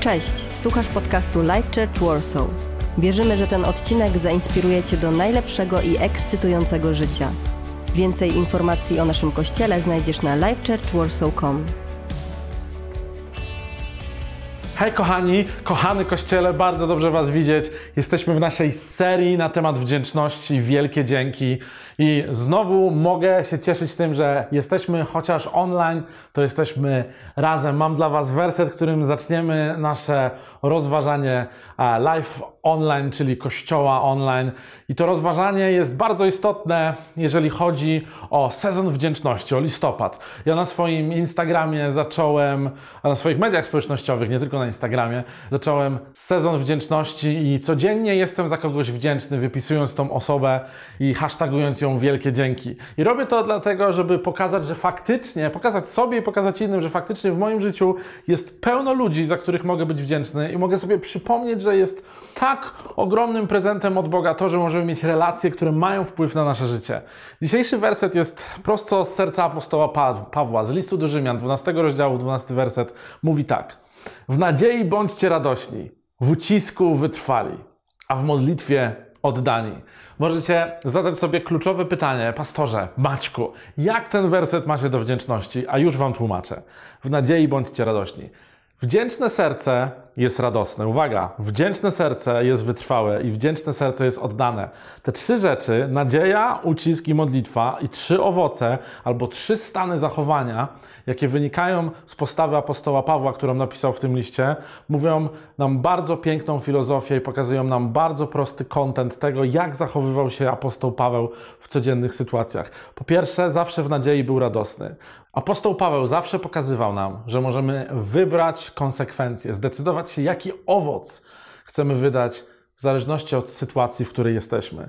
Cześć, słuchasz podcastu Life Church Warsaw. Wierzymy, że ten odcinek zainspiruje Cię do najlepszego i ekscytującego życia. Więcej informacji o naszym kościele znajdziesz na lifechurchwarsaw.com. Hej kochani, kochany kościele, bardzo dobrze Was widzieć. Jesteśmy w naszej serii na temat wdzięczności. Wielkie dzięki. I znowu mogę się cieszyć tym, że jesteśmy chociaż online, to jesteśmy razem. Mam dla Was werset, którym zaczniemy nasze rozważanie live online, czyli kościoła online. I to rozważanie jest bardzo istotne, jeżeli chodzi o sezon wdzięczności, o listopad. Ja na swoim Instagramie zacząłem, a na swoich mediach społecznościowych, nie tylko na Instagramie, zacząłem sezon wdzięczności i codziennie jestem za kogoś wdzięczny, wypisując tą osobę i hashtagując ją wielkie dzięki. I robię to dlatego, żeby pokazać, że faktycznie, pokazać sobie i pokazać innym, że faktycznie w moim życiu jest pełno ludzi, za których mogę być wdzięczny i mogę sobie przypomnieć, że jest tak ogromnym prezentem od Boga to, że możemy mieć relacje, które mają wpływ na nasze życie. Dzisiejszy werset jest prosto z serca apostoła Pawła, z listu do Rzymian, 12 rozdziału, 12 werset, mówi tak. W nadziei bądźcie radośni, w ucisku wytrwali, a w modlitwie oddani. Możecie zadać sobie kluczowe pytanie, pastorze, Maćku, jak ten werset ma się do wdzięczności? A już Wam tłumaczę. W nadziei bądźcie radośni. Wdzięczne serce jest radosne. Uwaga, wdzięczne serce jest wytrwałe i wdzięczne serce jest oddane. Te trzy rzeczy, nadzieja, ucisk i modlitwa i trzy owoce albo trzy stany zachowania, jakie wynikają z postawy apostoła Pawła, którą napisał w tym liście, mówią nam bardzo piękną filozofię i pokazują nam bardzo prosty kontent tego, jak zachowywał się apostoł Paweł w codziennych sytuacjach. Po pierwsze, zawsze w nadziei był radosny. Apostoł Paweł zawsze pokazywał nam, że możemy wybrać konsekwencje, zdecydować się, jaki owoc chcemy wydać w zależności od sytuacji, w której jesteśmy.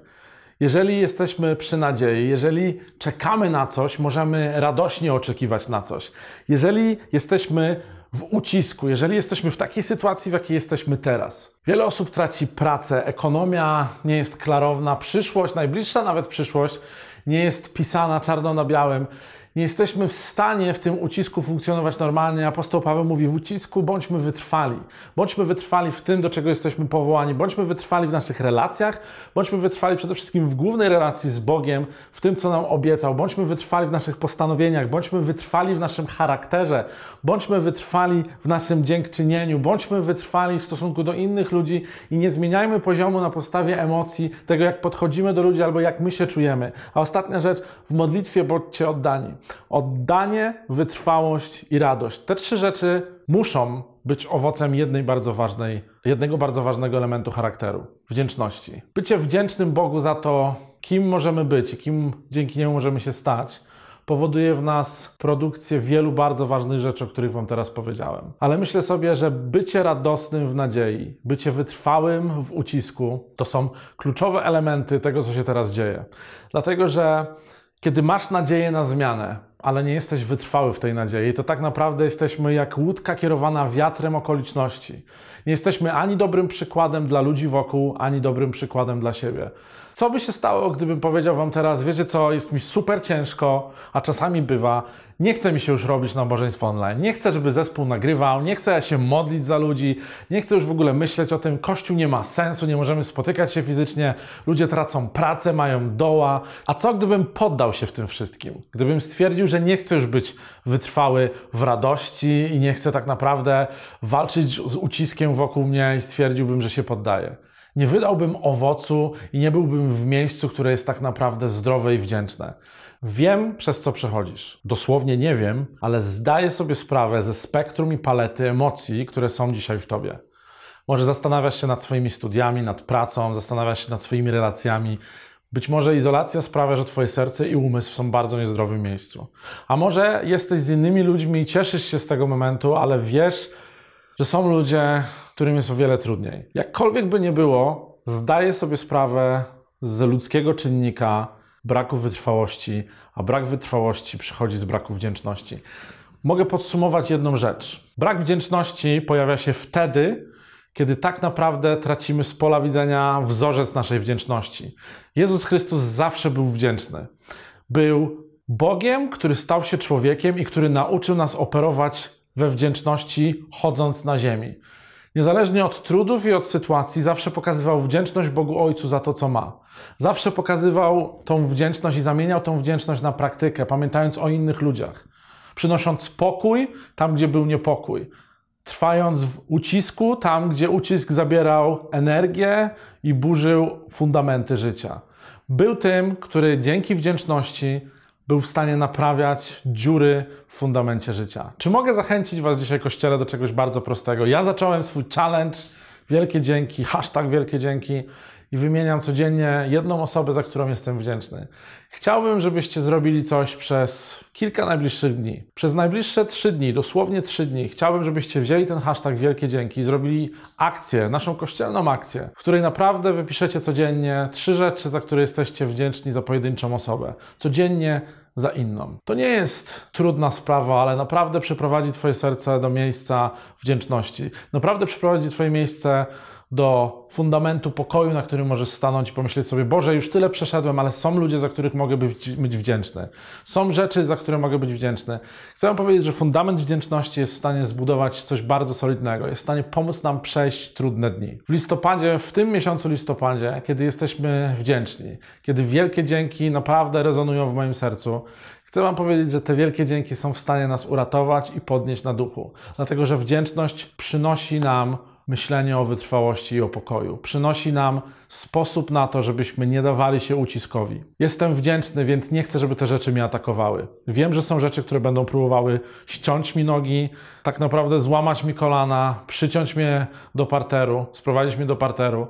Jeżeli jesteśmy przy nadziei, jeżeli czekamy na coś, możemy radośnie oczekiwać na coś. Jeżeli jesteśmy w ucisku, jeżeli jesteśmy w takiej sytuacji, w jakiej jesteśmy teraz. Wiele osób traci pracę, ekonomia nie jest klarowna, przyszłość, najbliższa nawet przyszłość, nie jest pisana czarno na białym nie jesteśmy w stanie w tym ucisku funkcjonować normalnie. Apostoł Paweł mówi: w ucisku bądźmy wytrwali. Bądźmy wytrwali w tym, do czego jesteśmy powołani. Bądźmy wytrwali w naszych relacjach. Bądźmy wytrwali przede wszystkim w głównej relacji z Bogiem, w tym, co nam obiecał. Bądźmy wytrwali w naszych postanowieniach. Bądźmy wytrwali w naszym charakterze. Bądźmy wytrwali w naszym dziękczynieniu. Bądźmy wytrwali w stosunku do innych ludzi i nie zmieniajmy poziomu na podstawie emocji, tego jak podchodzimy do ludzi albo jak my się czujemy. A ostatnia rzecz, w modlitwie bądźcie oddani. Oddanie, wytrwałość i radość. Te trzy rzeczy muszą być owocem jednej bardzo ważnej, jednego bardzo ważnego elementu charakteru wdzięczności. Bycie wdzięcznym Bogu za to, kim możemy być i kim dzięki niemu możemy się stać, powoduje w nas produkcję wielu bardzo ważnych rzeczy, o których Wam teraz powiedziałem. Ale myślę sobie, że bycie radosnym w nadziei, bycie wytrwałym w ucisku to są kluczowe elementy tego, co się teraz dzieje. Dlatego, że kiedy masz nadzieję na zmianę, ale nie jesteś wytrwały w tej nadziei, to tak naprawdę jesteśmy jak łódka kierowana wiatrem okoliczności. Nie jesteśmy ani dobrym przykładem dla ludzi wokół, ani dobrym przykładem dla siebie. Co by się stało, gdybym powiedział Wam teraz, wiecie co, jest mi super ciężko, a czasami bywa, nie chce mi się już robić nabożeństw online, nie chcę, żeby zespół nagrywał, nie chcę się modlić za ludzi, nie chcę już w ogóle myśleć o tym, Kościół nie ma sensu, nie możemy spotykać się fizycznie, ludzie tracą pracę, mają doła. A co gdybym poddał się w tym wszystkim? Gdybym stwierdził, że nie chcę już być wytrwały w radości i nie chcę tak naprawdę walczyć z uciskiem wokół mnie i stwierdziłbym, że się poddaję nie wydałbym owocu i nie byłbym w miejscu, które jest tak naprawdę zdrowe i wdzięczne. Wiem, przez co przechodzisz. Dosłownie nie wiem, ale zdaję sobie sprawę ze spektrum i palety emocji, które są dzisiaj w tobie. Może zastanawiasz się nad swoimi studiami, nad pracą, zastanawiasz się nad swoimi relacjami. Być może izolacja sprawia, że Twoje serce i umysł są w bardzo niezdrowym miejscu. A może jesteś z innymi ludźmi i cieszysz się z tego momentu, ale wiesz, że są ludzie, którym jest o wiele trudniej. Jakkolwiek by nie było, zdaję sobie sprawę z ludzkiego czynnika braku wytrwałości, a brak wytrwałości przychodzi z braku wdzięczności. Mogę podsumować jedną rzecz. Brak wdzięczności pojawia się wtedy, kiedy tak naprawdę tracimy z pola widzenia wzorzec naszej wdzięczności. Jezus Chrystus zawsze był wdzięczny. Był Bogiem, który stał się człowiekiem i który nauczył nas operować we wdzięczności, chodząc na ziemi. Niezależnie od trudów i od sytuacji, zawsze pokazywał wdzięczność Bogu Ojcu za to, co ma. Zawsze pokazywał tą wdzięczność i zamieniał tą wdzięczność na praktykę, pamiętając o innych ludziach. Przynosząc pokój tam, gdzie był niepokój. Trwając w ucisku tam, gdzie ucisk zabierał energię i burzył fundamenty życia. Był tym, który dzięki wdzięczności był w stanie naprawiać dziury w fundamencie życia. Czy mogę zachęcić Was dzisiaj, Kościele, do czegoś bardzo prostego? Ja zacząłem swój challenge, wielkie dzięki, hashtag wielkie dzięki i wymieniam codziennie jedną osobę, za którą jestem wdzięczny. Chciałbym, żebyście zrobili coś przez kilka najbliższych dni. Przez najbliższe trzy dni, dosłownie trzy dni, chciałbym, żebyście wzięli ten hashtag Wielkie Dzięki i zrobili akcję, naszą kościelną akcję, w której naprawdę wypiszecie codziennie trzy rzeczy, za które jesteście wdzięczni za pojedynczą osobę. Codziennie za inną. To nie jest trudna sprawa, ale naprawdę przyprowadzi Twoje serce do miejsca wdzięczności. Naprawdę przyprowadzi Twoje miejsce do fundamentu pokoju, na którym możesz stanąć i pomyśleć sobie, Boże, już tyle przeszedłem, ale są ludzie, za których mogę być, być wdzięczny. Są rzeczy, za które mogę być wdzięczny. Chcę Wam powiedzieć, że fundament wdzięczności jest w stanie zbudować coś bardzo solidnego, jest w stanie pomóc nam przejść trudne dni. W listopadzie, w tym miesiącu listopadzie, kiedy jesteśmy wdzięczni, kiedy wielkie dzięki naprawdę rezonują w moim sercu, Chcę Wam powiedzieć, że te wielkie dzięki są w stanie nas uratować i podnieść na duchu, dlatego że wdzięczność przynosi nam myślenie o wytrwałości i o pokoju. Przynosi nam sposób na to, żebyśmy nie dawali się uciskowi. Jestem wdzięczny, więc nie chcę, żeby te rzeczy mnie atakowały. Wiem, że są rzeczy, które będą próbowały ściąć mi nogi, tak naprawdę złamać mi kolana, przyciąć mnie do parteru, sprowadzić mnie do parteru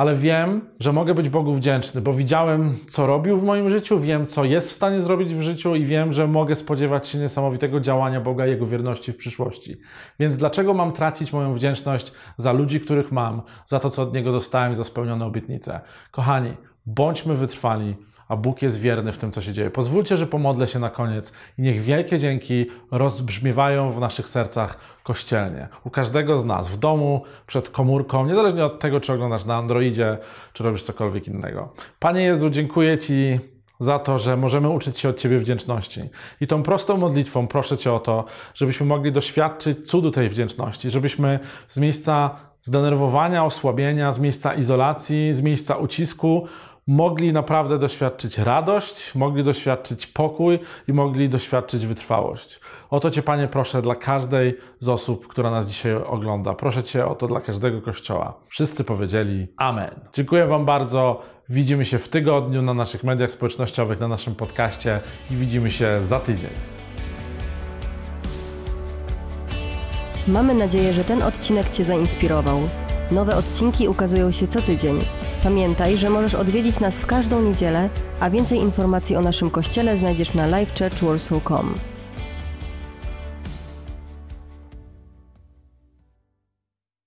ale wiem, że mogę być Bogu wdzięczny, bo widziałem, co robił w moim życiu, wiem, co jest w stanie zrobić w życiu i wiem, że mogę spodziewać się niesamowitego działania Boga i Jego wierności w przyszłości. Więc dlaczego mam tracić moją wdzięczność za ludzi, których mam, za to, co od Niego dostałem, za spełnione obietnice? Kochani, bądźmy wytrwali a Bóg jest wierny w tym, co się dzieje. Pozwólcie, że pomodlę się na koniec i niech wielkie dzięki rozbrzmiewają w naszych sercach kościelnie. U każdego z nas, w domu, przed komórką, niezależnie od tego, czy oglądasz na Androidzie, czy robisz cokolwiek innego. Panie Jezu, dziękuję Ci za to, że możemy uczyć się od Ciebie wdzięczności. I tą prostą modlitwą proszę Cię o to, żebyśmy mogli doświadczyć cudu tej wdzięczności, żebyśmy z miejsca zdenerwowania, osłabienia, z miejsca izolacji, z miejsca ucisku mogli naprawdę doświadczyć radość, mogli doświadczyć pokój i mogli doświadczyć wytrwałość. O to Cię, Panie, proszę dla każdej z osób, która nas dzisiaj ogląda. Proszę Cię o to dla każdego kościoła. Wszyscy powiedzieli Amen. Dziękuję Wam bardzo. Widzimy się w tygodniu na naszych mediach społecznościowych, na naszym podcaście i widzimy się za tydzień. Mamy nadzieję, że ten odcinek Cię zainspirował. Nowe odcinki ukazują się co tydzień. Pamiętaj, że możesz odwiedzić nas w każdą niedzielę, a więcej informacji o naszym kościele znajdziesz na livechurchwarsaw.com.